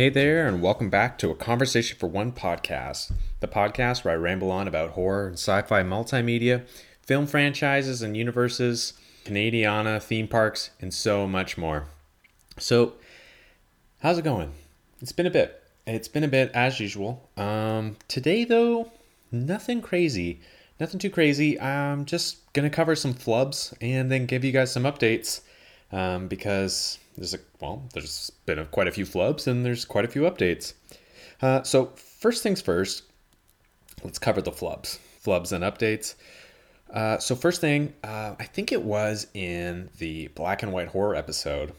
Hey there, and welcome back to a Conversation for One podcast, the podcast where I ramble on about horror and sci fi multimedia, film franchises and universes, Canadiana, theme parks, and so much more. So, how's it going? It's been a bit. It's been a bit as usual. Um, today, though, nothing crazy. Nothing too crazy. I'm just going to cover some flubs and then give you guys some updates um, because there's a well, there's been a, quite a few flubs and there's quite a few updates. Uh, so first things first, let's cover the flubs, flubs and updates. Uh, so first thing, uh, I think it was in the black and white horror episode.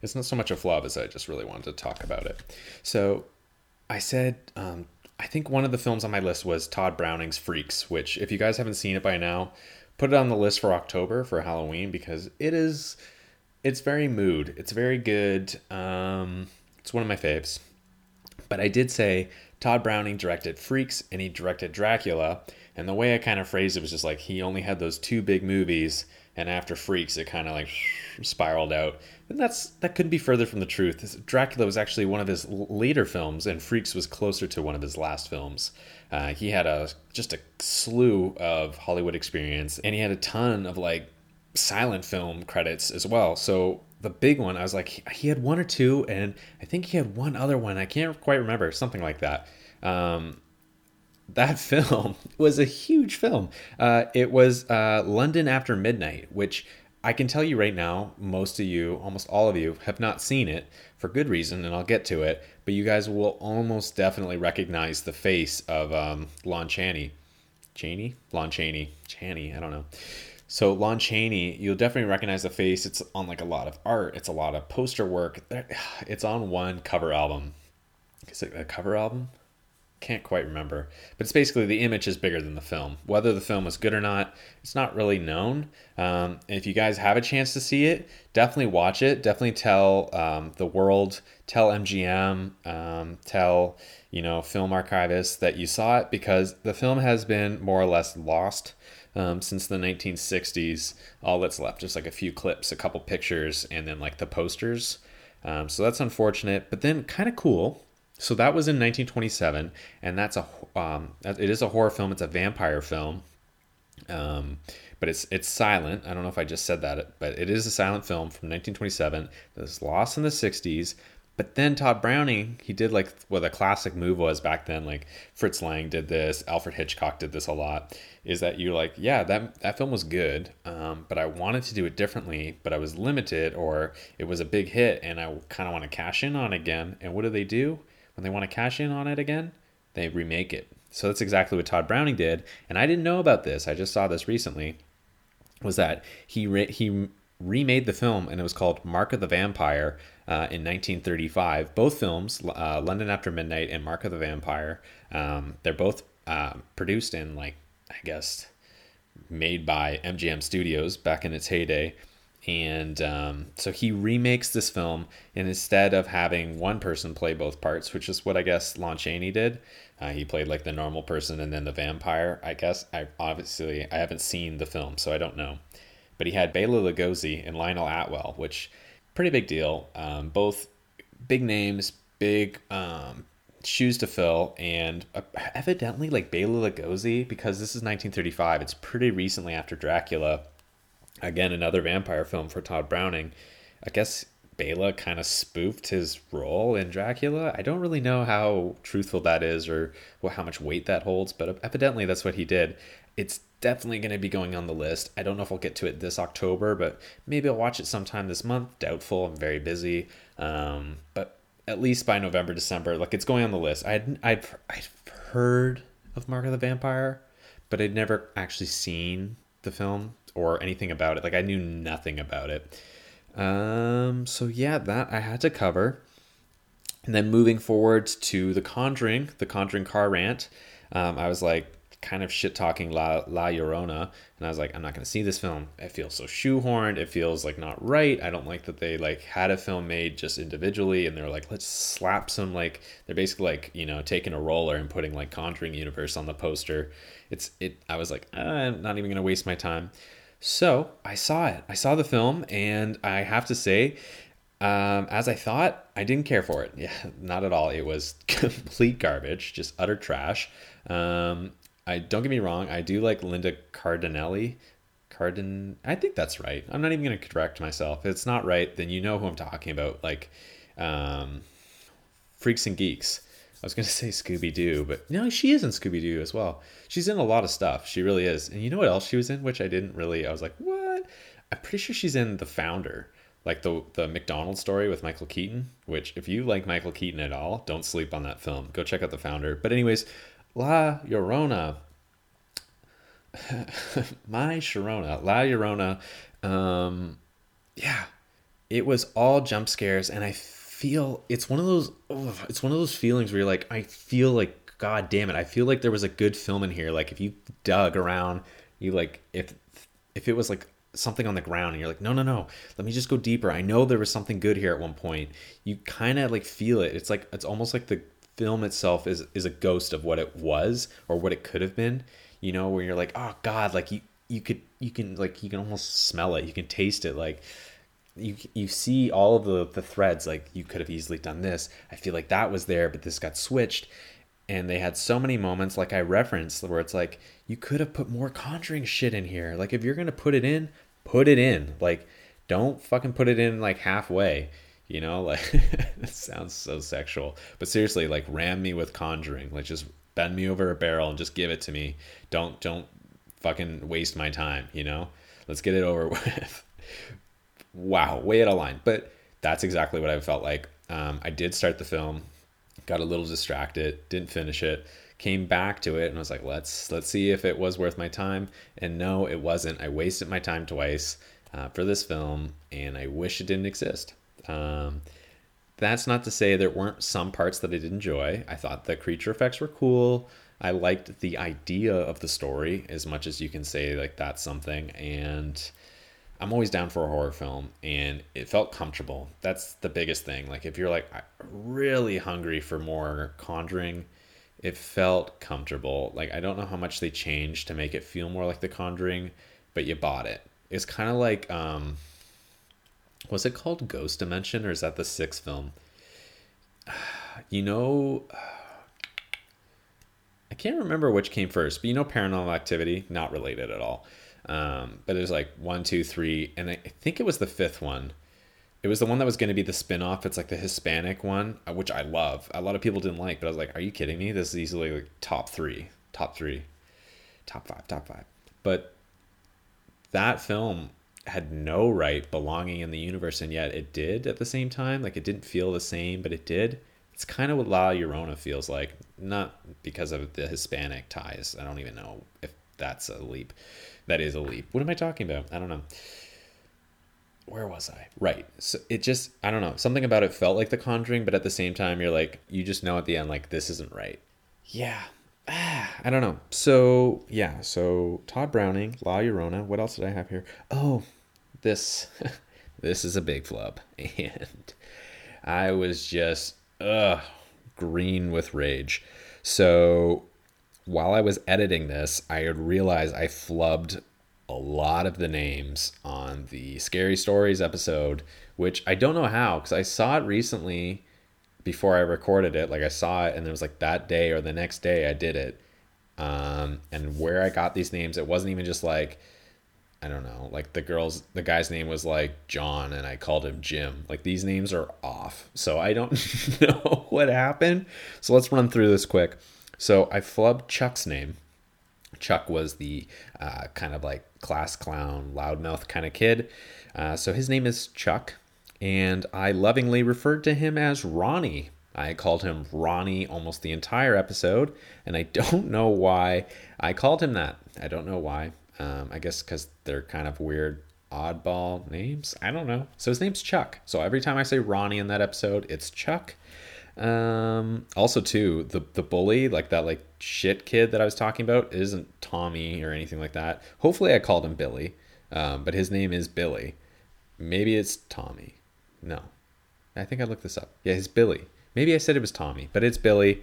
It's not so much a flub as I just really wanted to talk about it. So I said, um, I think one of the films on my list was Tod Browning's Freaks, which if you guys haven't seen it by now, put it on the list for October for Halloween because it is it's very mood. It's very good. Um, it's one of my faves. But I did say Tod Browning directed Freaks and he directed Dracula. And the way I kind of phrased it was just like he only had those two big movies, and after Freaks, it kind of like spiraled out. And that's that couldn't be further from the truth. Dracula was actually one of his later films, and Freaks was closer to one of his last films. Uh, he had a just a slew of Hollywood experience, and he had a ton of like silent film credits as well. So the big one, I was like, he had one or two, and I think he had one other one. I can't quite remember, something like that. Um, that film was a huge film. Uh, it was uh, London After Midnight, which I can tell you right now, most of you, almost all of you, have not seen it for good reason, and I'll get to it. But you guys will almost definitely recognize the face of um, Lon Chaney. Chaney? Lon Chaney. Chaney, I don't know. So Lon Chaney, you'll definitely recognize the face. It's on like a lot of art. It's a lot of poster work. It's on one cover album. Is it a cover album? Can't quite remember. But it's basically the image is bigger than the film. Whether the film was good or not, it's not really known. Um, if you guys have a chance to see it, definitely watch it. Definitely tell um, the world, tell MGM, um, tell you know film archivists that you saw it because the film has been more or less lost um, since the 1960s. All that's left is like a few clips, a couple pictures, and then like the posters. Um, so that's unfortunate, but then kind of cool. So that was in 1927, and that's a um, it is a horror film. It's a vampire film, um, but it's it's silent. I don't know if I just said that, but it is a silent film from 1927. It was lost in the 60s, but then Tod Browning, he did like what a classic move was back then. Like Fritz Lang did this, Alfred Hitchcock did this a lot. Is that you're like, yeah, that that film was good, um, but I wanted to do it differently, but I was limited, or it was a big hit, and I kind of want to cash in on it again. And what do they do when they want to cash in on it again? They remake it. So that's exactly what Tod Browning did, and I didn't know about this. I just saw this recently. Was that he re- he remade the film, and it was called Mark of the Vampire uh, in 1935. Both films, uh, London After Midnight and Mark of the Vampire, um, they're both uh, produced in, like, I guess, made by MGM Studios back in its heyday. And um, so he remakes this film, and instead of having one person play both parts, which is what I guess Lon Chaney did, uh, he played like the normal person and then the vampire. I guess I obviously I haven't seen the film, so I don't know. But he had Bela Lugosi and Lionel Atwill, which pretty big deal. Um, both big names, big um, shoes to fill, and uh, evidently like Bela Lugosi because this is 1935. It's pretty recently after Dracula. Again, another vampire film for Tod Browning. I guess Bela kind of spoofed his role in Dracula. I don't really know how truthful that is or how much weight that holds, but evidently that's what he did. It's definitely going to be going on the list. I don't know if I'll get to it this October, but maybe I'll watch it sometime this month. Doubtful. I'm very busy. Um, but at least by November, December, like it's going on the list. I'd I'd I'd heard of Mark of the Vampire, but I'd never actually seen the film or anything about it. Like I knew nothing about it. Um, so yeah, that I had to cover. And then moving forward to The Conjuring, The Conjuring car rant. Um, I was like, kind of shit talking La La Llorona, and I was like, I'm not gonna see this film. It feels so shoehorned. It feels like not right. I don't like that they like had a film made just individually, and they're like, let's slap some like they're basically like you know taking a roller and putting like Conjuring Universe on the poster. It's it. I was like, I'm not even gonna waste my time. So I saw it. I saw the film, and I have to say, Um, as I thought, I didn't care for it. Yeah, not at all. It was complete garbage, just utter trash. Um, I don't get me wrong. I do like Linda Cardinelli. Cardin, I think that's right. I'm not even going to correct myself. If it's not right, then you know who I'm talking about. Like, um, Freaks and Geeks. I was going to say Scooby Doo, but no, she is in Scooby Doo as well. She's in a lot of stuff. She really is. And you know what else she was in, which I didn't really, I was like, what? I'm pretty sure she's in The Founder, like the, the McDonald's story with Michael Keaton, which if you like Michael Keaton at all, don't sleep on that film. Go check out The Founder. But, anyways, La Llorona. My Sharona. La Llorona. Um, yeah, it was all jump scares, and I feel it's one of those it's one of those feelings where you're like I feel like god damn it I feel like there was a good film in here like if you dug around you like if if it was like something on the ground and you're like no no no let me just go deeper I know there was something good here at one point you kind of like feel it it's like it's almost like the film itself is is a ghost of what it was or what it could have been you know where you're like oh god like you you could you can like you can almost smell it you can taste it like you you see all of the the threads like you could have easily done this. I feel like that was there but this got switched. And they had so many moments like i referenced where it's like you could have put more conjuring shit in here. Like if you're gonna put it in put it in. Like don't fucking put it in like halfway you know like it sounds so sexual but seriously like ram me with conjuring like just bend me over a barrel and just give it to me don't don't fucking waste my time you know let's get it over with wow, way out of line. But that's exactly what I felt like. Um, I did start the film, got a little distracted, didn't finish it, came back to it, and was like, let's let's see if it was worth my time. And no, it wasn't. I wasted my time twice uh, for this film, and I wish it didn't exist. Um, that's not to say there weren't some parts that I did enjoy. I thought the creature effects were cool. I liked the idea of the story as much as you can say like that's something and I'm always down for a horror film and it felt comfortable. That's the biggest thing. Like if you're like really hungry for more Conjuring, it felt comfortable. Like I don't know how much they changed to make it feel more like The Conjuring, but you bought it. It's kind of like um was it called Ghost Dimension or is that the sixth film? You know I can't remember which came first, but you know Paranormal Activity, not related at all. Um, but there's like one, two, three, and I think it was the fifth one. It was the one that was going to be the spin-off. It's like the Hispanic one, uh, which I love. A lot of people didn't like, but I was like, "Are you kidding me? This is easily like top three, top three, top five, top five. But that film had no right belonging in the universe, and yet it did at the same time. Like it didn't feel the same, but it did. It's kind of what La Llorona feels like, not because of the Hispanic ties. I don't even know if that's a leap that is a leap. What am I talking about? I don't know. Where was I? Right. So it just I don't know. Something about it felt like The Conjuring, but at the same time you're like you just know at the end like this isn't right. Yeah. Ah, I don't know. So yeah. So Tod Browning, La Llorona. What else did I have here? Oh, this this is a big flub, and I was just ugh green with rage. So while I was editing this, I had realized I flubbed a lot of the names on the Scary Stories episode, which I don't know how because I saw it recently before I recorded it. Like I saw it and it was like that day or the next day I did it. Um, and where I got these names, it wasn't even just like, I don't know, like the girl's, the guy's name was like John and I called him Jim. Like these names are off. So I don't know what happened. So let's run through this quick. So I flubbed Chuck's name. Chuck was the uh, kind of like class clown, loudmouth kind of kid. Uh, so his name is Chuck, and I lovingly referred to him as Ronnie. I called him Ronnie almost the entire episode, and I don't know why I called him that. I don't know why. Um, I guess because they're kind of weird, oddball names. I don't know. So his name's Chuck. So every time I say Ronnie in that episode, it's Chuck. Um, also, too, the the bully, like that, like shit kid that I was talking about, isn't Tommy or anything like that. Hopefully, I called him Billy, um, but his name is Billy. Maybe it's Tommy. No, I think I looked this up. Yeah, it's Billy. Maybe I said it was Tommy, but it's Billy.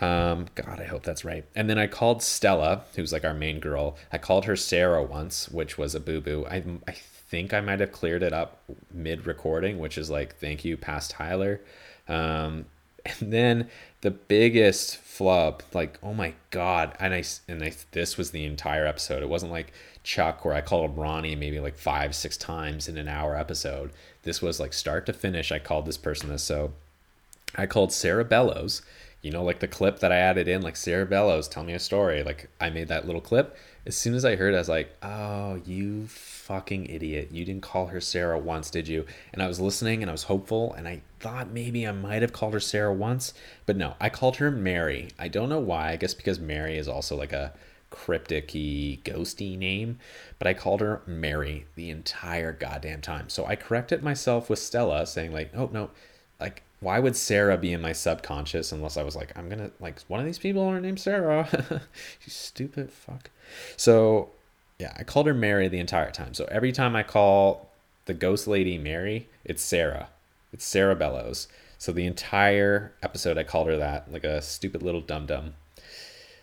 Um, God, I hope that's right. And then I called Stella, who's like our main girl. I called her Sarah once, which was a boo boo. I I think I might have cleared it up mid recording, which is like, thank you, past Tyler. Um, and then the biggest flub, like, oh my god, and I and I this was the entire episode. It wasn't like Chuck where I called him Ronnie maybe like five, six times in an hour episode. This was like start to finish. I called this person this. So I called Sarah Bellows. You know, like the clip that I added in, like Sarah Bellows, tell me a story. Like I made that little clip. As soon as I heard, it, I was like, "Oh, you fucking idiot! You didn't call her Sarah once, did you?" And I was listening, and I was hopeful, and I thought maybe I might have called her Sarah once, but no, I called her Mary. I don't know why. I guess because Mary is also like a cryptic ghosty name, but I called her Mary the entire goddamn time. So I corrected myself with Stella saying like, "Oh no, like why would Sarah be in my subconscious unless I was like, I'm gonna like one of these people are named Sarah. you stupid fuck. So yeah, I called her Mary the entire time. So every time I call the ghost lady Mary, it's Sarah. It's Sarah Bellows. So the entire episode I called her that, like a stupid little dum dum.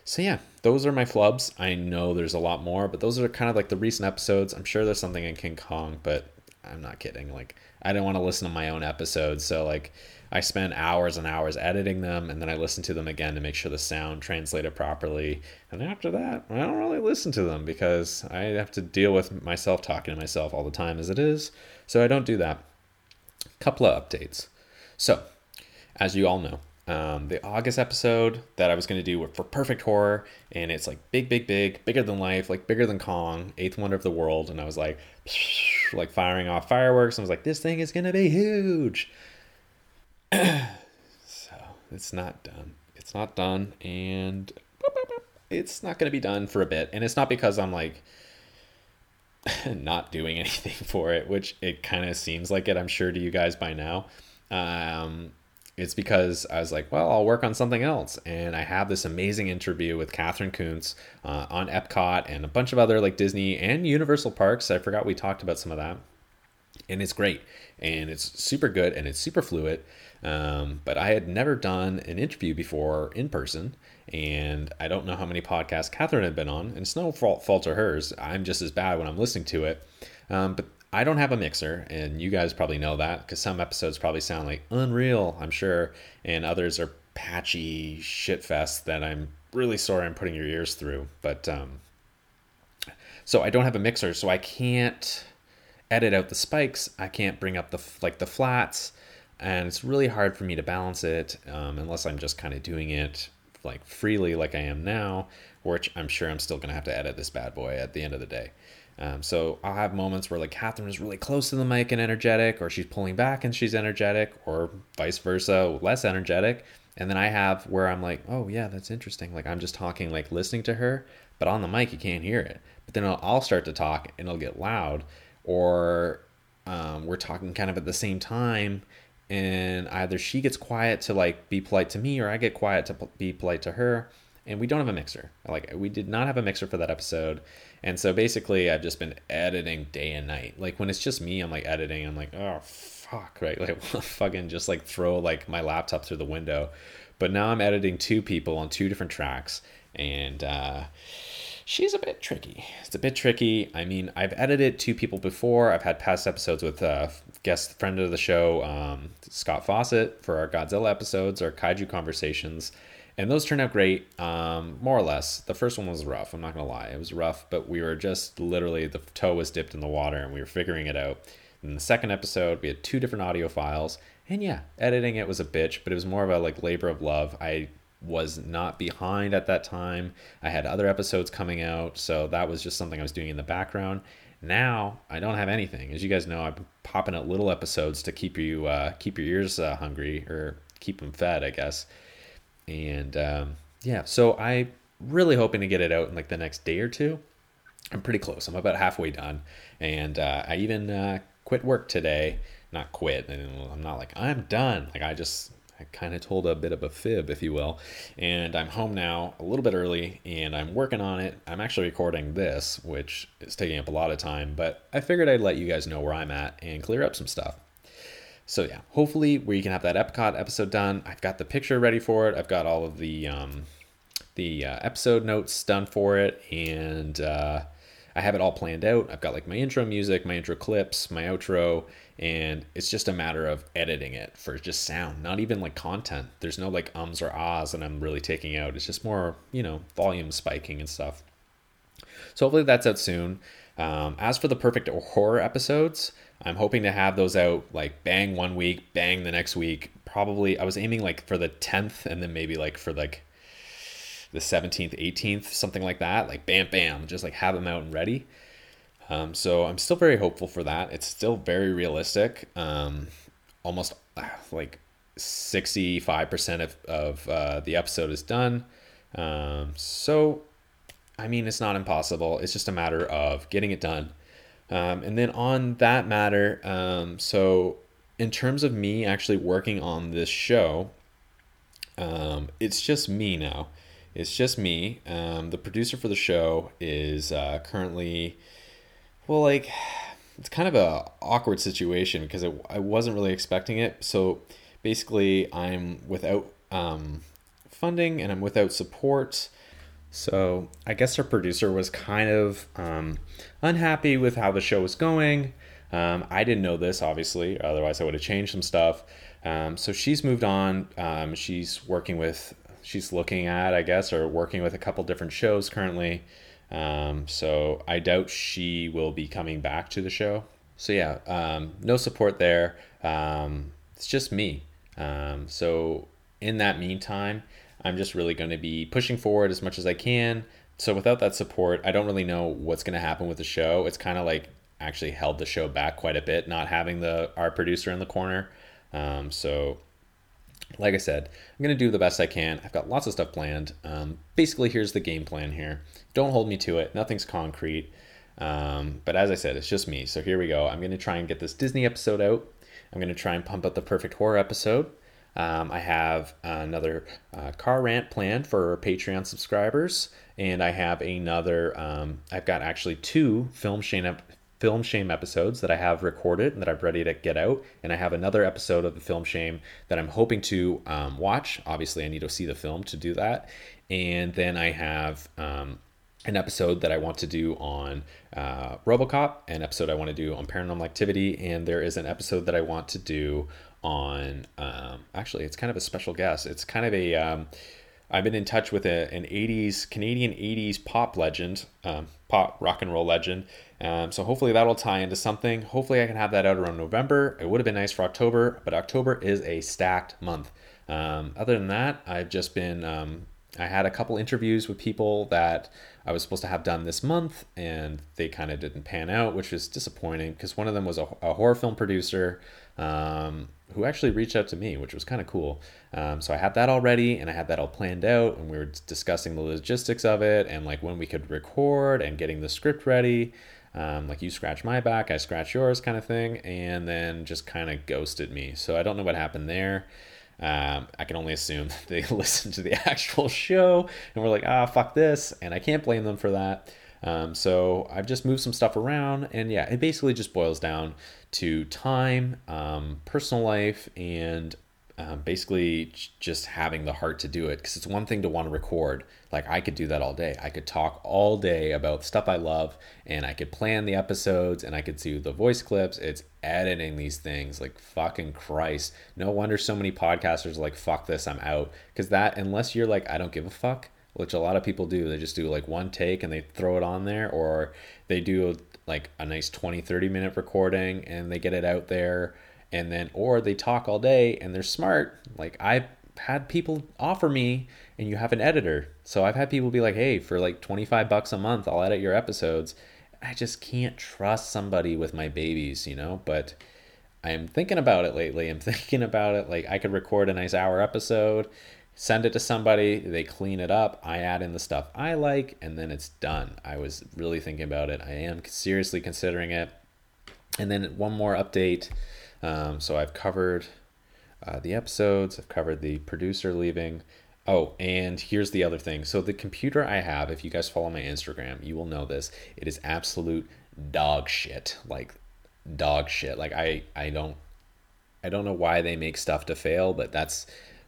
So yeah, those are my flubs. I know there's a lot more, but those are kind of like the recent episodes. I'm sure there's something in King Kong, but I'm not kidding. Like I don't want to listen to my own episodes, so like I spend hours and hours editing them, and then I listen to them again to make sure the sound translated properly. And after that, I don't really listen to them because I have to deal with myself talking to myself all the time as it is. So I don't do that. Couple of updates. So, as you all know, um, the August episode that I was going to do for Perfect Horror, and it's like big, big, big, bigger than life, like bigger than Kong, eighth wonder of the world, and I was like, like firing off fireworks. and I was like, this thing is going to be huge. so it's not done. It's not done, and it's not going to be done for a bit. And it's not because I'm like not doing anything for it, which it kind of seems like it. I'm sure to you guys by now. Um, it's because I was like, well, I'll work on something else. And I have this amazing interview with Catherine Koontz uh, on Epcot and a bunch of other like Disney and Universal parks. I forgot we talked about some of that. And it's great. And it's super good and it's super fluid. Um, but I had never done an interview before in person. And I don't know how many podcasts Catherine had been on. And it's no fault, fault of hers. I'm just as bad when I'm listening to it. Um, but I don't have a mixer, and you guys probably know that because some episodes probably sound like unreal, I'm sure, and others are patchy shitfest that I'm really sorry I'm putting your ears through. But um, so I don't have a mixer, so I can't edit out the spikes. I can't bring up the like the flats, and it's really hard for me to balance it um, unless I'm just kind of doing it like freely like I am now, which I'm sure I'm still gonna have to edit this bad boy at the end of the day. Um, so I'll have moments where like Catherine is really close to the mic and energetic, or she's pulling back and she's energetic, or vice versa, less energetic. And then I have where I'm like, oh yeah, that's interesting. Like I'm just talking, like listening to her, but on the mic you can't hear it. But then I'll, I'll start to talk and it'll get loud, or um, we're talking kind of at the same time, and either she gets quiet to like be polite to me, or I get quiet to be polite to her. And we don't have a mixer. Like we did not have a mixer for that episode and so basically, I've just been editing day and night. Like when it's just me, I'm like editing. I'm like, oh fuck, right? Like fucking just like throw like my laptop through the window. But now I'm editing two people on two different tracks, and uh, she's a bit tricky. It's a bit tricky. I mean, I've edited two people before. I've had past episodes with a uh, guest friend of the show, um, Scott Fawcett, for our Godzilla episodes, our Kaiju conversations and those turned out great, um, more or less. The first one was rough. I'm not gonna lie, it was rough, but we were just literally the toe was dipped in the water and we were figuring it out. In the second episode, we had two different audio files, and yeah, editing it was a bitch, but it was more of a like labor of love. I was not behind at that time. I had other episodes coming out, so that was just something I was doing in the background. Now I don't have anything. As you guys know, I'm popping out little episodes to keep you uh, keep your ears uh, hungry or keep them fed, I guess. And um, yeah, so I really hoping to get it out in like the next day or two. I'm pretty close. I'm about halfway done, and uh, I even uh, quit work today. Not quit. I'm not like I'm done. Like I just I kind of told a bit of a fib, if you will. And I'm home now a little bit early and I'm working on it. I'm actually recording this, which is taking up a lot of time, but I figured I'd let you guys know where I'm at and clear up some stuff. So yeah, hopefully we can have that Epcot episode done. I've got the picture ready for it. I've got all of the um, the uh, episode notes done for it, and uh, I have it all planned out. I've got like my intro music, my intro clips, my outro, and it's just a matter of editing it for just sound, not even like content. There's no like ums or ahs that I'm really taking out. It's just more, you know, volume spiking and stuff. So hopefully that's out soon. Um, as for the perfect horror episodes, I'm hoping to have those out like bang one week, bang the next week. Probably I was aiming like for the 10th and then maybe like for like the 17th, 18th, something like that. Like bam, bam, just like have them out and ready. Um, so I'm still very hopeful for that. It's still very realistic. Um, almost uh, like 65% of, of uh, the episode is done. Um, so, I mean, it's not impossible. It's just a matter of getting it done. Um, and then on that matter, um, so in terms of me actually working on this show, um, it's just me now. It's just me. The producer for the show is uh, currently, well, like, it's kind of a awkward situation because I wasn't really expecting it. So basically, I'm without um, funding and I'm without support. So I guess our producer was kind of um, unhappy with how the show was going. Um, I didn't know this, obviously, otherwise I would have changed some stuff. Um, so she's moved on. Um, she's working with she's looking at, I guess, or working with a couple different shows currently. Um, so I doubt she will be coming back to the show. So yeah, um, no support there. Um, it's just me. Um, so in that meantime, I'm just really going to be pushing forward as much as I can. So without that support, I don't really know what's going to happen with the show. It's kind of like actually held the show back quite a bit, not having the our producer in the corner. Um, so like I said, I'm going to do the best I can. I've got lots of stuff planned. Um, basically, here's the game plan here. Don't hold me to it. Nothing's concrete. Um, but as I said, it's just me. So here we go. I'm going to try and get this Disney episode out. I'm going to try and pump out the perfect horror episode. Um, I have another uh, car rant planned for Patreon subscribers, and I have another. Um, I've got actually two film shame film shame episodes that I have recorded and that I'm ready to get out. And I have another episode of the film shame that I'm hoping to um, watch. Obviously, I need to see the film to do that. And then I have um, an episode that I want to do on uh, Robocop, an episode I want to do on Paranormal Activity, and there is an episode that I want to do on. Um, actually, it's kind of a special guest. It's kind of a. Um, I've been in touch with a, an 80s Canadian 80s pop legend, um, pop rock and roll legend um, so hopefully that'll tie into something. Hopefully I can have that out around November. It would have been nice for October, but October is a stacked month. Um, other than that, I've just been um, I had a couple interviews with people that I was supposed to have done this month, and they kind of didn't pan out, which was disappointing because one of them was a, a horror film producer um, who actually reached out to me, which was kind of cool. Um, so I had that already, and I had that all planned out, and we were discussing the logistics of it, and like when we could record, and getting the script ready um, like you scratch my back, I scratch yours kind of thing, and then just kind of ghosted me. So I don't know what happened there. Um, I can only assume they listened to the actual show and were like, ah, fuck this. And I can't blame them for that. Um, so I've just moved some stuff around. And yeah, it basically just boils down to time, um, personal life, and um, basically just having the heart to do it. Because it's one thing to want to record. Like i could do that all day. I could talk all day about stuff i love and i could plan the episodes and i could do the voice clips. It's editing these things. Like fucking christ. No wonder so many podcasters like fuck this i'm out. Because that unless you're like i don't give a fuck which a lot of people do. They just do like one take and they throw it on there or they do like a nice 20 30 minute recording and they get it out there and then or they talk all day and they're smart. Like i've had people offer me and you have an editor. So i've had people be like hey for like 25 bucks a month i'll edit your episodes. I just can't trust somebody with my babies you know? But i'm thinking about it lately. I'm thinking about it. Like i could record a nice hour episode send it to somebody they clean it up i add in the stuff i like and then it's done. I was really thinking about it. I am seriously considering it. And then one more update um, so I've covered uh, the episodes, I've covered the producer leaving. Oh, and here's the other thing. So the computer I have, if you guys follow my Instagram, you will know this. It is absolute dog shit. Like dog shit. Like I I don't I don't know why they make stuff to fail, but that's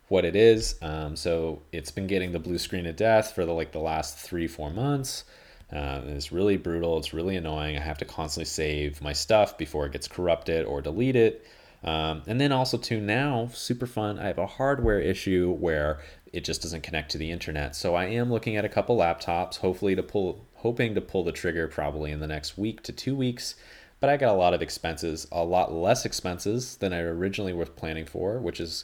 what it is. Um, so it's been getting the blue screen of death for the like the last three four months. Uh, it's really brutal. It's really annoying. I have to constantly save my stuff before it gets corrupted or delete it. Um, and then also too now, super fun. I have a hardware issue where it just doesn't connect to the internet. So I am looking at a couple laptops, hopefully to pull, hoping to pull the trigger probably in the next week to two weeks. But I got a lot of expenses, a lot less expenses than I originally was planning for, which is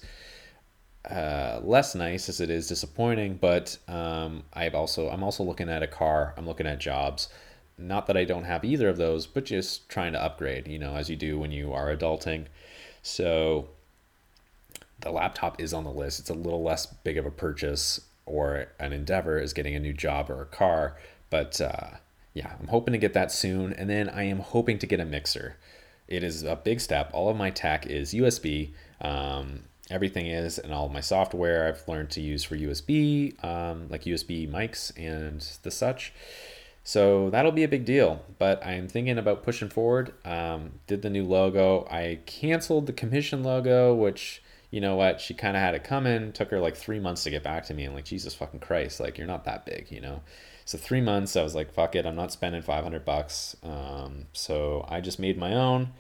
uh, less nice as it is disappointing. But um, I've also I'm also looking at a car. I'm looking at jobs. Not that I don't have either of those, but just trying to upgrade. You know, as you do when you are adulting. So the laptop is on the list. It's a little less big of a purchase or an endeavor as getting a new job or a car, but uh, yeah, I'm hoping to get that soon. And then I am hoping to get a mixer. It is a big step. All of my tech is USB. Um, everything is, and all my software I've learned to use for USB, um, like USB mics and the such. So that'll be a big deal. But I'm thinking about pushing forward. Um, did the new logo. I canceled the commission logo, which you know what? She kind of had it coming. Took her like three months to get back to me. And like, Jesus fucking Christ, like you're not that big, you know. So three months, I was like, fuck it, I'm not spending 500 bucks. Um, so I just made my own.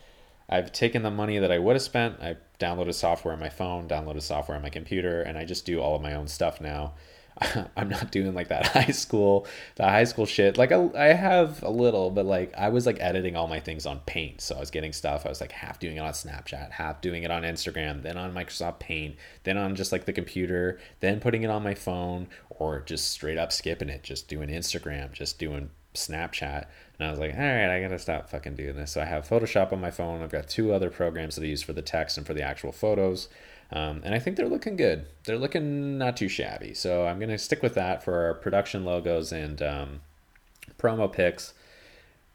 I've taken the money that I would have spent. I downloaded software on my phone, downloaded software on my computer, and I just do all of my own stuff now. I'm not doing like that high school, the high school shit. Like I, I have a little, but like I was like editing all my things on Paint. So I was getting stuff. I was like half doing it on Snapchat, half doing it on Instagram, then on Microsoft Paint, then on just like the computer, then putting it on my phone, or just straight up skipping it, just doing Instagram, just doing Snapchat. And I was like, all right, I gotta stop fucking doing this. So I have Photoshop on my phone. I've got two other programs that I use for the text and for the actual photos. Um, and I think they're looking good. They're looking not too shabby. So I'm to stick with that for our production logos and um, promo pics.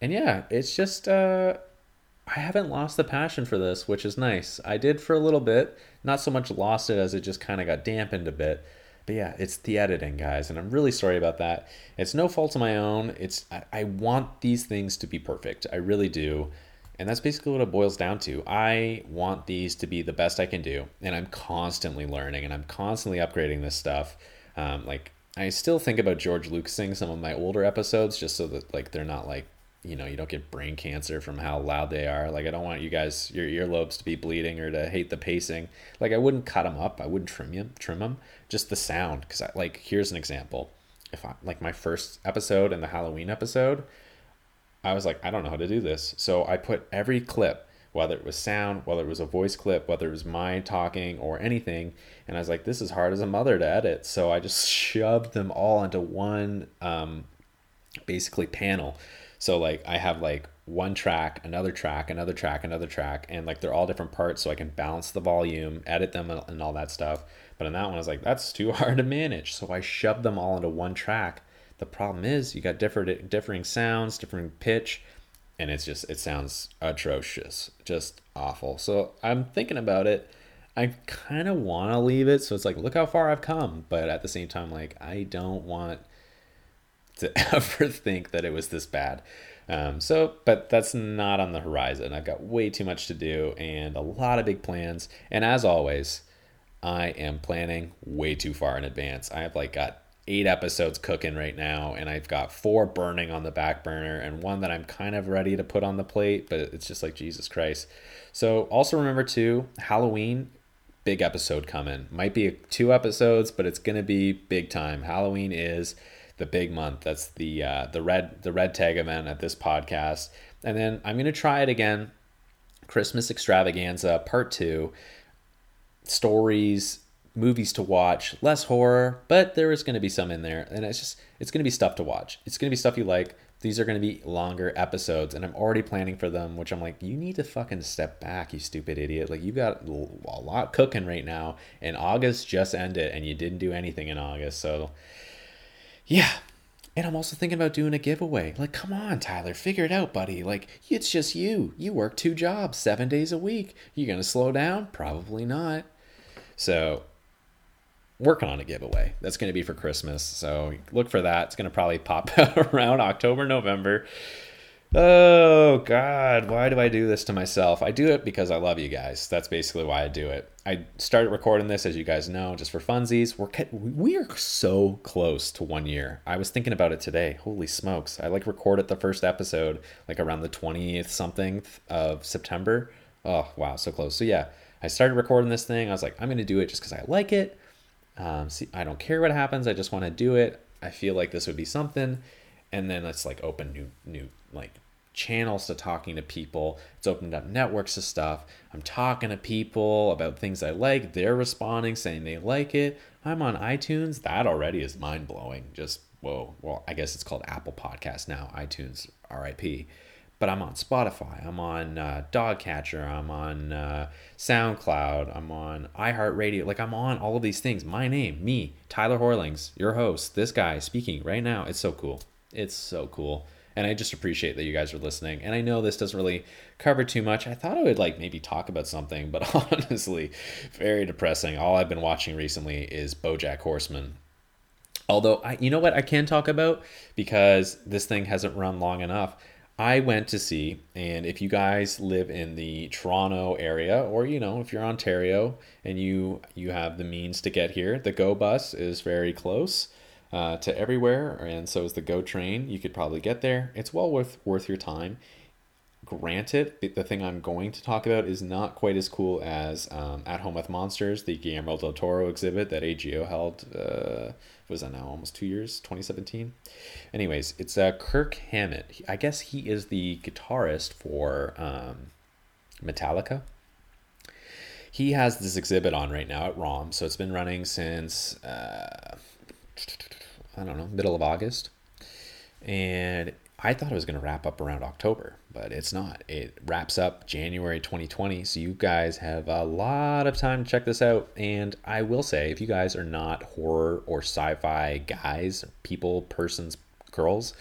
And yeah, it's just, uh, I haven't lost the passion for this, which is nice. I did for a little bit, not so much lost it as it just kind of got dampened a bit. But yeah, it's the editing, guys, and I'm really sorry about that. It's no fault of my own. It's I, I want these things to be perfect. I really do. And that's basically what it boils down to. I want these to be the best I can do, and I'm constantly learning and I'm constantly upgrading this stuff. Um, like I still think about George Lucasing some of my older episodes just so that like they're not like you know you don't get brain cancer from how loud they are. Like I don't want you guys your earlobes to be bleeding or to hate the pacing. Like I wouldn't cut them up. I wouldn't trim them. Trim them. Just the sound. Because I like here's an example. If I like my first episode and the Halloween episode, I was like, I don't know how to do this. So I put every clip, whether it was sound, whether it was a voice clip, whether it was my talking or anything, and I was like, this is hard as a mother to edit. So I just shoved them all into one um, basically panel. So like I have like one track, another track, another track, another track, and like they're all different parts, so I can balance the volume, edit them, uh, and all that stuff. But in that one, I was like, that's too hard to manage. So I shoved them all into one track the problem is you got different differing sounds, different pitch, and it's just it sounds atrocious, just awful. So I'm thinking about it. I kind of want to leave it, so it's like look how far I've come, but at the same time, like I don't want to ever think that it was this bad. Um, so, but that's not on the horizon. I've got way too much to do and a lot of big plans. And as always, I am planning way too far in advance. I have like got eight episodes cooking right now, and I've got four burning on the back burner, and one that I'm kind of ready to put on the plate, but it's just like Jesus Christ. So also remember too, Halloween, big episode coming. Might be two episodes, but it's gonna be big time. Halloween is the big month. That's the uh, the red the red tag event at this podcast, and then I'm gonna try it again. Christmas extravaganza part two. Stories movies to watch, less horror, but there is going to be some in there. And it's just, it's going to be stuff to watch. It's going to be stuff you like. These are going to be longer episodes, and I'm already planning for them, which I'm like, you need to fucking step back, you stupid idiot. Like, you got a lot cooking right now, and August just ended, and you didn't do anything in August. So, yeah. And I'm also thinking about doing a giveaway. Like, come on, Tyler, figure it out, buddy. Like, it's just you. You work two jobs, seven days a week. You're gonna slow down? Probably not. So, working on a giveaway. That's to be for Christmas. So look for that. It's to probably pop around October, November. Oh God, why do I do this to myself? I do it because I love you guys. That's basically why I do it. I started recording this, as you guys know, just for funsies. We're we are so close to one year. I was thinking about it today. Holy smokes! I like recorded the first episode like around the twentieth something of September. Oh wow, so close. So yeah, I started recording this thing. I was like, I'm gonna do it just because I like it. Um, see, I don't care what happens. I just want to do it. I feel like this would be something, and then let's like open new new like channels to talking to people. It's opened up networks of stuff. I'm talking to people about things I like. They're responding, saying they like it. I'm on iTunes. That already is mind blowing. Just whoa. Well, I guess it's called Apple Podcast now. iTunes, RIP. But I'm on Spotify. I'm on uh, DoggCatcher. I'm on uh, SoundCloud. I'm on iHeartRadio. Like I'm on all of these things. My name, me, Tyler Horlings, your host. This guy speaking right now. It's so cool. It's so cool and I just appreciate that you guys are listening. And I know this doesn't really cover too much. I thought I would like maybe talk about something, but honestly, very depressing. All I've been watching recently is BoJack Horseman. Although I, you know what, I can talk about because this thing hasn't run long enough. I went to see, and if you guys live in the Toronto area, or you know, if you're Ontario and you you have the means to get here, the Go Bus is very close uh, to everywhere, and so is the Go train. You could probably get there. It's well worth worth your time. Granted, the the thing I'm going to talk about is not quite as cool as um, At Home with Monsters, the Guillermo del Toro exhibit that AGO held. Uh, was that now almost two years, 2017. Anyways, it's uh, Kirk Hammett. I guess he is the guitarist for um, Metallica he has this exhibit on right now at ROM. So it's been running since uh, I don't know, middle of August. And I thought it was going to wrap up around October, but it's not. It wraps up January 2020. So you guys have a lot of time to check this out. And I will say, if you guys are not horror or sci fi guys, people, persons, girls,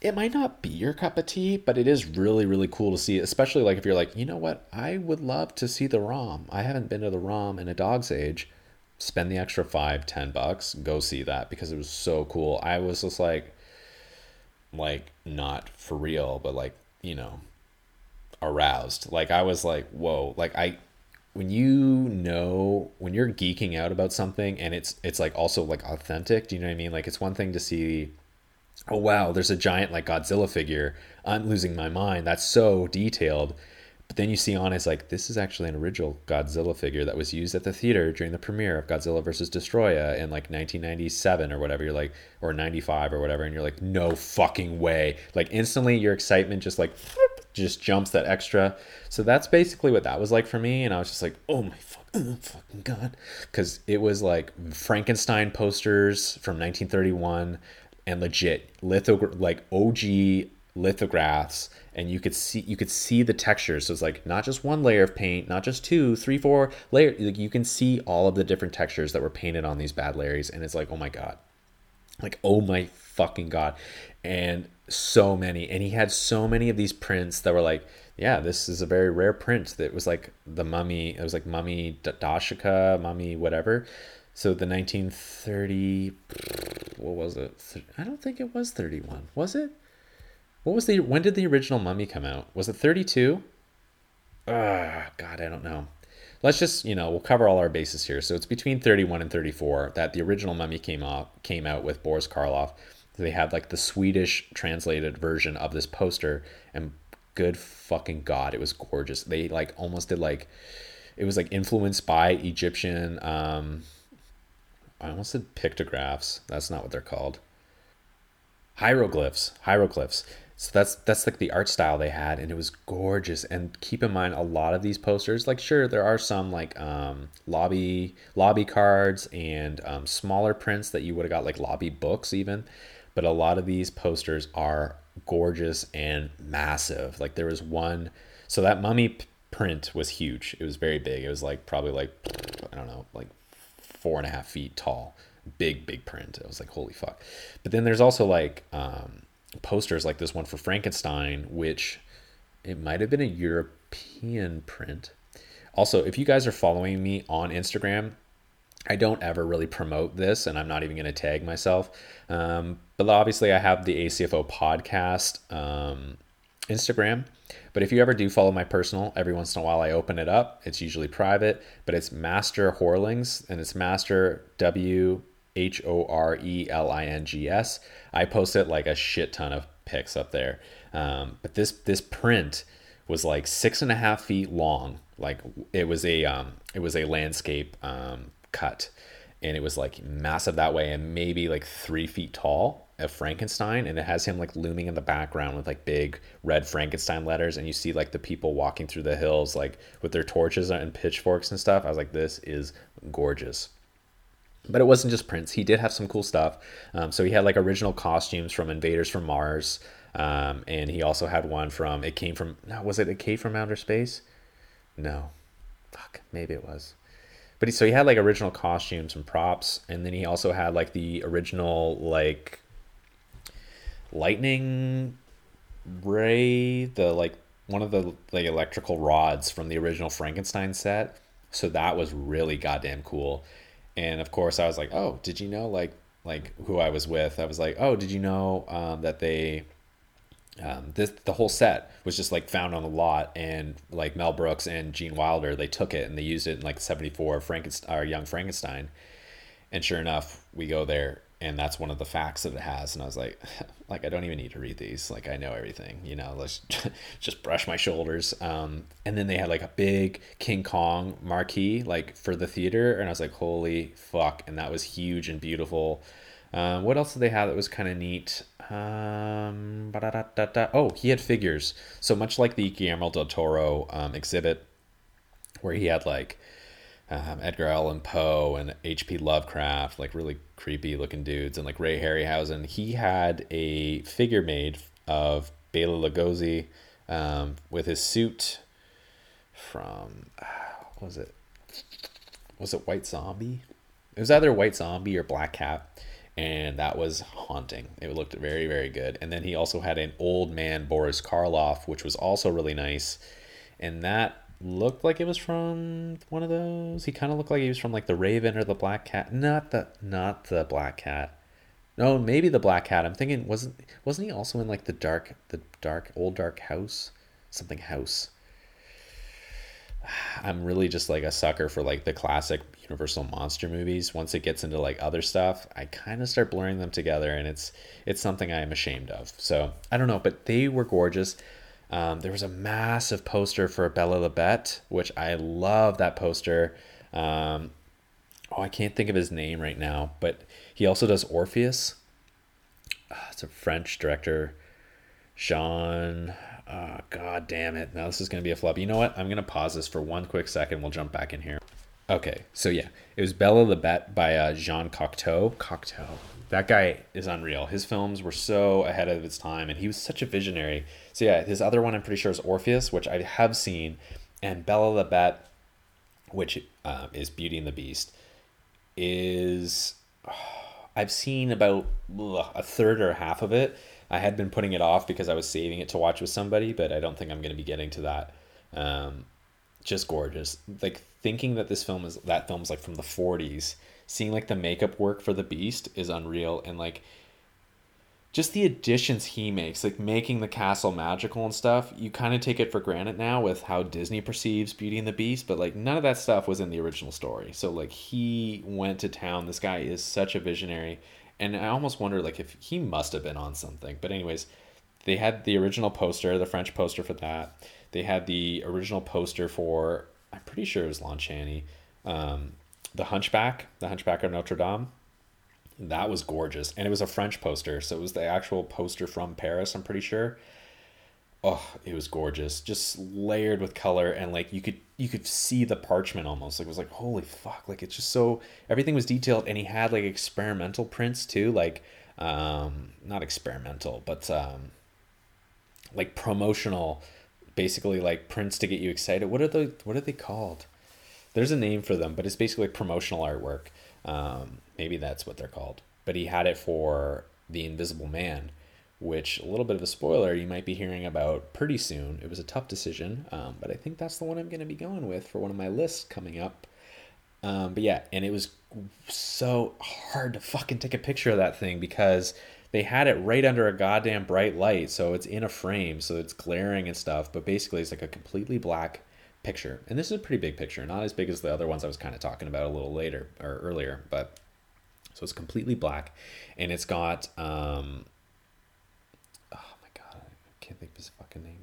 it might not be your cup of tea, but it is really, really cool to see, especially like if you're like, you know what, I would love to see the ROM. I haven't been to the ROM in a dog's age spend the extra five, ten bucks, go see that because it was so cool. I was just like, like not for real, but like you know, aroused. Like I was like, whoa! Like I, when you know when you're geeking out about something and it's it's like also like authentic. Do you know what I mean? Like it's one thing to see. Oh wow, there's a giant like Godzilla figure. I'm losing my mind. That's so detailed but then you see on it's like this is actually an original Godzilla figure that was used at the theater during the premiere of Godzilla versus Destoroyah in like 1997 or whatever. You're like, or 95 or whatever, and you're like, no fucking way! Like instantly, your excitement just like just jumps that extra. So that's basically what that was like for me, and I was just like, oh my fuck, oh fucking god, because it was like Frankenstein posters from 1931 and legit litho like OG lithographs and you could see you could see the textures. So it's like not just one layer of paint not just two three four layer like you can see all of the different textures that were painted on these bad larrys and it's like oh my god. Like oh my fucking god. And so many and he had so many of these prints that were like yeah this is a very rare print that was like the mummy it was like mummy dashika mummy whatever. So the 1930 what was it? I don't think it was 31 was it what was the when did the original Mummy come out? Was it 32? Ah, God, I don't know. Let's just, you know, we'll cover all our bases here. So it's between 31 and 34 that the original Mummy came off came out with Boris Karloff. They had like the Swedish translated version of this poster and good fucking god, it was gorgeous. They like almost did like it was like influenced by Egyptian um I almost said pictographs. That's not what they're called. Hieroglyphs. Hieroglyphs. So that's that's like the art style they had, and it was gorgeous. And keep in mind, a lot of these posters, like sure, there are some like um, lobby lobby cards and um, smaller prints that you would have got like lobby books even, but a lot of these posters are gorgeous and massive. Like there was one, so that mummy print was huge. It was very big. It was like probably like I don't know, like four and a half feet tall. Big big print. I was like holy fuck. But then there's also like um, posters like this one for Frankenstein, which it might have been a European print. Also, if you guys are following me on Instagram, I don't ever really promote this, and I'm not even going to tag myself. Um, but obviously, I have the ACFO podcast um, Instagram. But if you ever do follow my personal, every once in a while I open it up. It's usually private, but it's Master Horlings, and it's Master W H O R E L I N G S. I post it like a shit ton of pics up there. Um, but this this print was like six and a half feet long. Like it was a um, it was a landscape um, cut and it was like massive that way and maybe like three feet tall of Frankenstein and it has him like looming in the background with like big red Frankenstein letters and you see like the people walking through the hills like with their torches and pitchforks and stuff. I was like, this is gorgeous. But it wasn't just prints. He did have some cool stuff. Um, so he had like original costumes from Invaders from Mars. Um, and he also had one from, it came from, was it it came from outer space? No. Fuck, maybe it was but he, so he had like original costumes and props and then he also had like the original like lightning ray the like one of the like electrical rods from the original frankenstein set so that was really goddamn cool and of course i was like oh did you know like like who i was with? I was like oh did you know um, that they um, this the whole set was just like found on the lot and like Mel Brooks and Gene Wilder they took it and they used it in like 74 Frankenstein or Young Frankenstein. And sure enough we go there and that's one of the facts that it has and I was like like I don't even need to read these like I know everything you know let's just brush my shoulders um, and then they had like a big King Kong marquee like for the theater and I was like holy fuck and that was huge and beautiful um, what else did they have that was kind of neat? Um, oh, he had figures. So much like the Guillermo del Toro um, exhibit, where he had like um, Edgar Allan Poe and H.P. Lovecraft, like really creepy looking dudes, and like Ray Harryhausen. He had a figure made of Bela Lugosi um, with his suit from, what was it? Was it White Zombie? It was either White Zombie or Black Cat and that was haunting. It looked very, very good. And then he also had an old man Boris Karloff, which was also really nice, and that looked like it was from one of those. He kind of looked like he was from like the Raven or the Black Cat. Not the not the Black Cat. No, maybe the Black Cat. I'm thinking wasn't wasn't he also in like the dark the dark old dark house something house. I'm really just like a sucker for like the classic Universal monster movies. Once it gets into like other stuff, I kind of start blurring them together, and it's it's something I am ashamed of. So I don't know, but they were gorgeous. Um, there was a massive poster for Bela Lebet, which I love that poster. Um, oh, I can't think of his name right now, but he also does Orpheus. Uh, it's a French director, Jean. Oh, God damn it. Now this is going to be a flub. You know what? I'm going to pause this for one quick second. We'll jump back in here. Okay, so yeah, it was Bela Lebet by uh, Jean Cocteau. Cocteau. That guy is unreal. His films were so ahead of its time, and he was such a visionary. So yeah, his other one I'm pretty sure is Orpheus, which I have seen, and Bella the Bat, which uh, is Beauty and the Beast, is oh, I've seen about ugh, a third or half of it. I had been putting it off because I was saving it to watch with somebody, but I don't think I'm going to be getting to that. Um, just gorgeous. Like thinking that this film is that film's like from the 40s, seeing like the makeup work for the Beast is unreal, and like just the additions he makes, like making the castle magical and stuff, you kind of take it for granted now with how Disney perceives Beauty and the Beast, but like none of that stuff was in the original story. So like he went to town. This guy is such a visionary, and I almost wonder like if he must have been on something. But anyways, they had the original poster, the French poster for that. They had the original poster for, I'm pretty sure it was Lon Chaney, um, The Hunchback, The Hunchback of Notre Dame. That was gorgeous. And it was a French poster. So it was the actual poster from Paris, I'm pretty sure. Oh, it was gorgeous. Just layered with color and like you could you could see the parchment almost. Like it was like, holy fuck. Like it's just so everything was detailed and he had like experimental prints too, like um not experimental, but um like promotional basically like prints to get you excited. What are the what are they called? There's a name for them, but it's basically promotional artwork. Um, maybe that's what they're called. But he had it for the Invisible Man, which a little bit of a spoiler you might be hearing about pretty soon. It was a tough decision, um, but I think that's the one I'm going to be going with for one of my lists coming up. Um, but yeah, and it was so hard to fucking take a picture of that thing because they had it right under a goddamn bright light, so it's in a frame, so it's glaring and stuff. But basically, it's like a completely black picture, and this is a pretty big picture, not as big as the other ones I was kind of talking about a little later or earlier, but so it's completely black, and it's got um. Oh my god, I can't think of his fucking name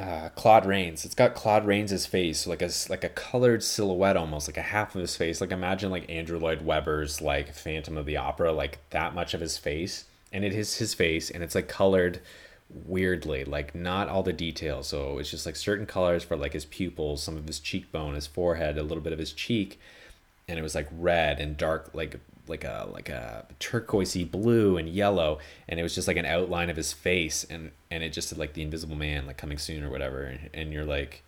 uh, Claude Rains. It's got Claude Rains's face, like a like a colored silhouette, almost like a half of his face. Like imagine like Andrew Lloyd Webber's like Phantom of the Opera, like that much of his face, and it is his face, and it's like colored weirdly, like not all the details. So it's just like certain colors for like his pupils, some of his cheekbone, his forehead, a little bit of his cheek, and it was like red and dark, like like a like a turquoisey blue and yellow and it was just like an outline of his face and and it just said like the invisible man like coming soon or whatever and, and you're like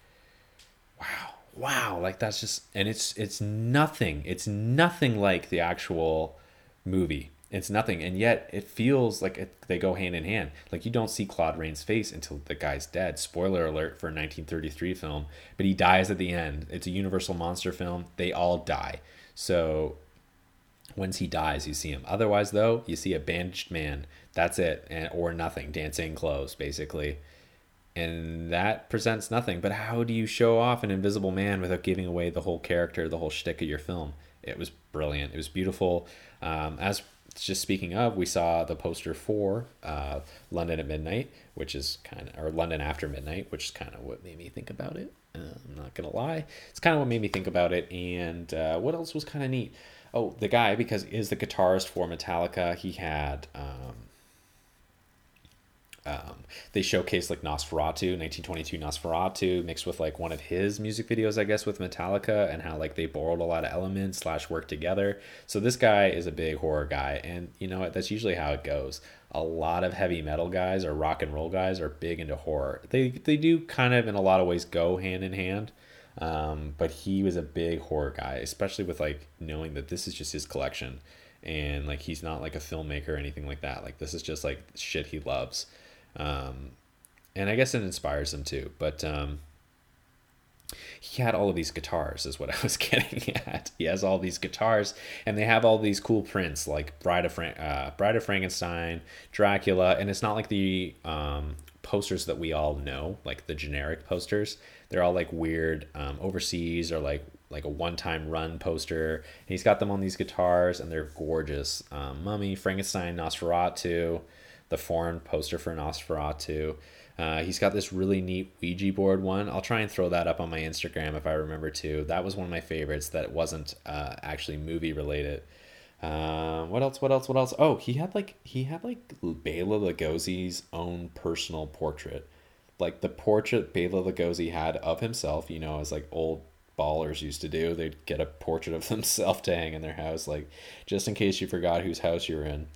wow wow like that's just and it's it's nothing it's nothing like the actual movie it's nothing and yet it feels like it, they go hand in hand like you don't see claude rains face until the guy's dead spoiler alert for a 1933 film but he dies at the end it's a universal monster film they all die so once he dies, you see him. Otherwise, though, you see a bandaged man. That's it, and or nothing. Dancing clothes, basically, and that presents nothing. But how do you show off an invisible man without giving away the whole character, the whole shtick of your film? It was brilliant. It was beautiful. Um, as just speaking of, we saw the poster for uh, London at Midnight, which is kind of, or London After Midnight, which is kind of what made me think about it. Uh, I'm not gonna lie, it's kind of what made me think about it. And uh, what else was kind of neat? Oh, the guy because is the guitarist for Metallica. He had um, um, they showcased like Nosferatu, 1922 Nosferatu, mixed with like one of his music videos, I guess, with Metallica, and how like they borrowed a lot of elements slash worked together. So this guy is a big horror guy, and you know what? That's usually how it goes. A lot of heavy metal guys or rock and roll guys are big into horror. They they do kind of in a lot of ways go hand in hand. Um, but he was a big horror guy, especially with like knowing that this is just his collection and like he's not like a filmmaker or anything like that. Like this is just like shit he loves. Um, and I guess it inspires him too. But um, he had all of these guitars, is what I was getting at. He has all these guitars, and they have all these cool prints like Bride of, Fran- uh, Bride of Frankenstein, Dracula, and it's not like the um, posters that we all know, like the generic posters. They're all like weird um, overseas or like like a one-time run poster. And he's got them on these guitars, and they're gorgeous. Um, Mummy, Frankenstein, Nosferatu, the foreign poster for Nosferatu. Uh, he's got this really neat Ouija board one. I'll try and throw that up on my Instagram if I remember to. That was one of my favorites that wasn't uh, actually movie related. Um, what else? What else? What else? Oh, he had like he had like Bela Lugosi's own personal portrait, like the portrait Bela Lugosi had of himself. You know, as like old ballers used to do. They'd get a portrait of themselves to hang in their house, like just in case you forgot whose house you were in.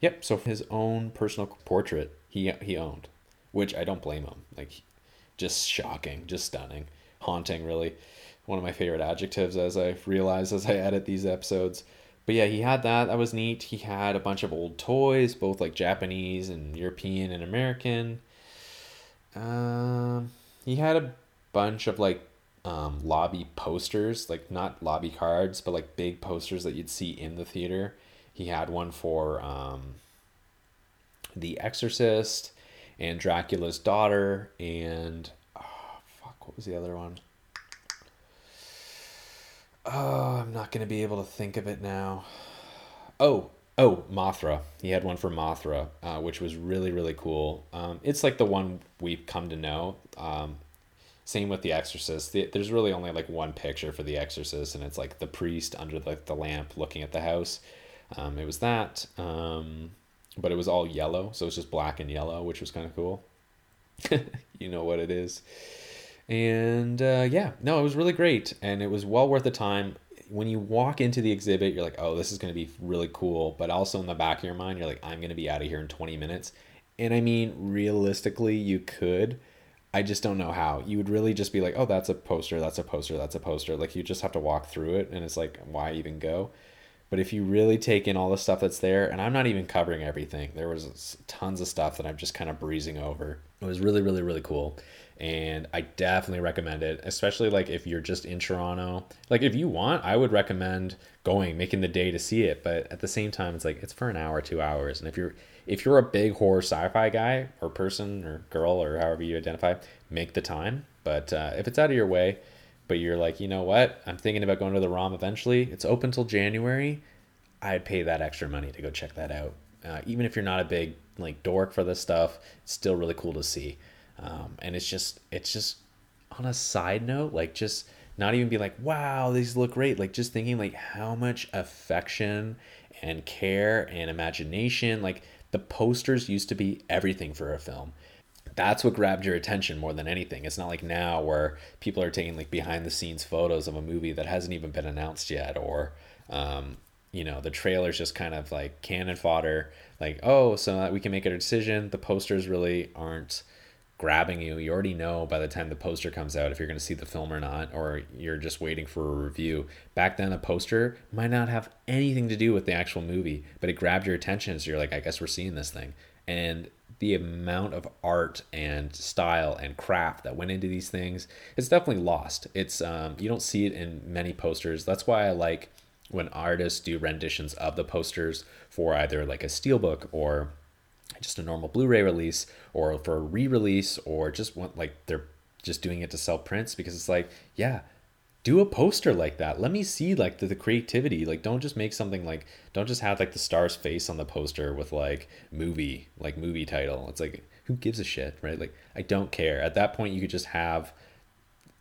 Yep. So his own personal portrait he he owned, which I don't blame him. Like, just shocking, just stunning, haunting. Really, one of my favorite adjectives as I realize as I edit these episodes but yeah, he had that. That was neat. He had a bunch of old toys, both like Japanese and European and American. Um, he had a bunch of like um, lobby posters, like not lobby cards, but like big posters that you'd see in the theater. He had one for um, The Exorcist and Dracula's Daughter and oh, fuck, what was the other one? Oh, I'm not to be able to think of it now. Oh, oh, Mothra. He had one for Mothra, uh, which was really, really cool. Um, it's like the one we've come to know. Um, same with The Exorcist. The, there's really only like one picture for The Exorcist, and it's like the priest under the, the lamp looking at the house. Um, it was that, um, but it was all yellow, so it's just black and yellow, which was kind of cool. you know what it is. And uh, yeah, no, it was really great, and it was well worth the time. When you walk into the exhibit, you're like, "Oh, this is going to be really cool," but also in the back of your mind, you're like, "I'm going to be out of here in 20 minutes." And I mean, realistically, you could. I just don't know how. You would really just be like, "Oh, that's a poster. That's a poster. That's a poster." Like you just have to walk through it, and it's like, why even go? But if you really take in all the stuff that's there, and I'm not even covering everything, there was tons of stuff that I'm just kind of breezing over. It was really, really, really cool. And I definitely recommend it, especially like if you're just in Toronto. Like if you want, I would recommend going, making the day to see it. But at the same time, it's like it's for an hour, two hours. And if you're if you're a big horror sci-fi guy or person or girl or however you identify, make the time. But uh, if it's out of your way, but you're like, you know what? I'm thinking about going to the ROM eventually. It's open till January. I'd pay that extra money to go check that out. Uh, even if you're not a big like dork for this stuff, it's still really cool to see. Um, and it's just, it's just on a side note, like just not even be like, wow, these look great. Like just thinking like how much affection and care and imagination, like the posters used to be everything for a film that's what grabbed your attention more than anything. It's not like now where people are taking like behind the scenes photos of a movie that hasn't even been announced yet, or um, you know, the trailer's just kind of like cannon fodder. Like, oh, so that we can make a decision. The posters really aren't grabbing you. You already know by the time the poster comes out if you're going to see the film or not, or you're just waiting for a review. Back then, a poster might not have anything to do with the actual movie, but it grabbed your attention. So you're like, I guess we're seeing this thing. And the amount of art and style and craft that went into these things it's definitely lost it's um, you don't see it in many posters that's why i like when artists do renditions of the posters for either like a steelbook or just a normal blu-ray release or for a re-release or just want like they're just doing it to sell prints because it's like yeah do a poster like that. Let me see like the, the, creativity. Like don't just make something like don't just have like the star's face on the poster with like movie like movie title. It's like who gives a shit right? Like i don't care. At that point you could just have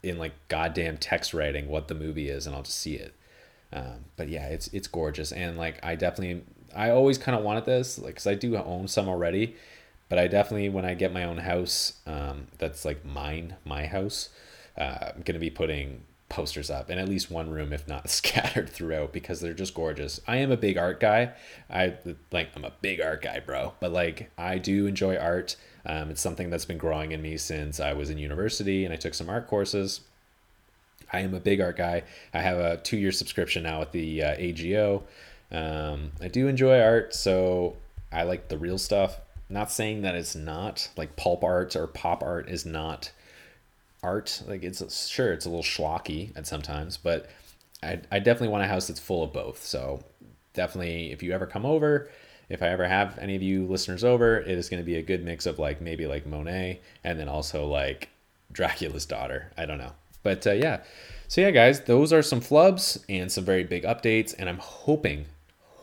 in like goddamn text writing what the movie is and i'll just see it. Um, but yeah it's it's gorgeous. And like i definitely i always kind of wanted this like because i do own some already but i definitely when i get my own house um, that's like mine my house uh, i'm gonna be putting posters up in at least one room if not scattered throughout because they're just gorgeous. I am a big art guy. I like i'm a big art guy bro but like i do enjoy art. Um, it's something that's been growing in me since i was in university and i took some art courses. I am a big art guy. I have a two-year subscription now with the uh, AGO um, i do enjoy art so i like the real stuff not saying that it's not like pulp art or pop art is not art. Like it's sure it's a little schlocky at sometimes, but I I definitely want a house that's full of both. So definitely, if you ever come over, if I ever have any of you listeners over, it is going to be a good mix of like maybe like Monet and then also like Dracula's daughter. I don't know, but uh, yeah. So yeah, guys, those are some flubs and some very big updates, and I'm hoping,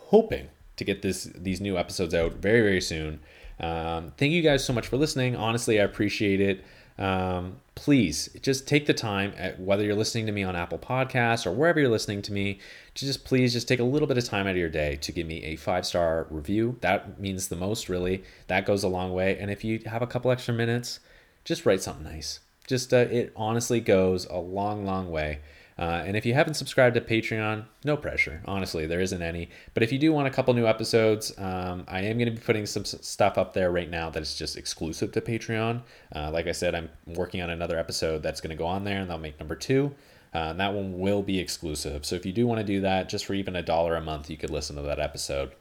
hoping to get this these new episodes out very very soon. Um, thank you guys so much for listening. Honestly, I appreciate it um, please just take the time at whether you're listening to me on Apple Podcasts or wherever you're listening to me, to just please just take a little bit of time out of your day to give me a five star review. That means the most, really. That goes a long way. And if you have a couple extra minutes, just write something nice. Just uh, it honestly goes a long, long way. Uh, and if you haven't subscribed to Patreon, no pressure. Honestly, there isn't any. But if you do want a couple new episodes, um, I am going to be putting some stuff up there right now that is just exclusive to Patreon. Uh, like I said, I'm working on another episode that's going to go on there, and I'll make number two. Uh, and that one will be exclusive. So if you do want to do that, just for even a dollar a month, you could listen to that episode.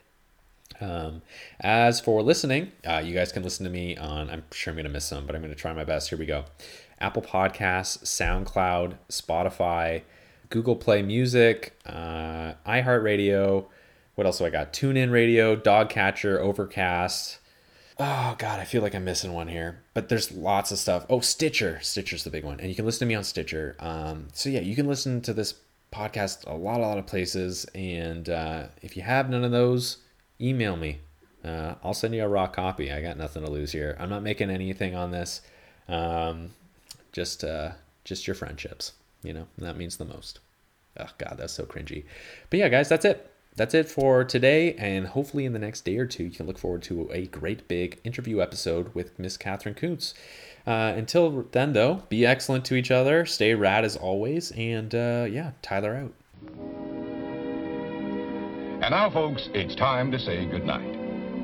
Um, as for listening, uh, you guys can listen to me on, I'm sure I'm going to miss some, but I'm going to try my best. Here we go. Apple Podcasts, SoundCloud, Spotify, Google Play Music, uh, iHeartRadio. What else do I got? TuneIn Radio, DoggCatcher, Overcast. Oh God, I feel like I'm missing one here. But there's lots of stuff. Oh, Stitcher. Stitcher's the big one, and you can listen to me on Stitcher. Um, so yeah, you can listen to this podcast a lot, a lot of places. And uh, if you have none of those, email me. Uh, I'll send you a raw copy. I got nothing to lose here. I'm not making anything on this. Um, just uh, just your friendships. You know, that means the most. Oh God, that's so cringy. But yeah, guys, that's it. That's it for today, and hopefully in the next day or two, you can look forward to a great big interview episode with Miss Catherine Kuntz. Uh, until then, though, be excellent to each other, stay rad as always, and uh, yeah, Tyler out. And now, folks, it's time to say goodnight.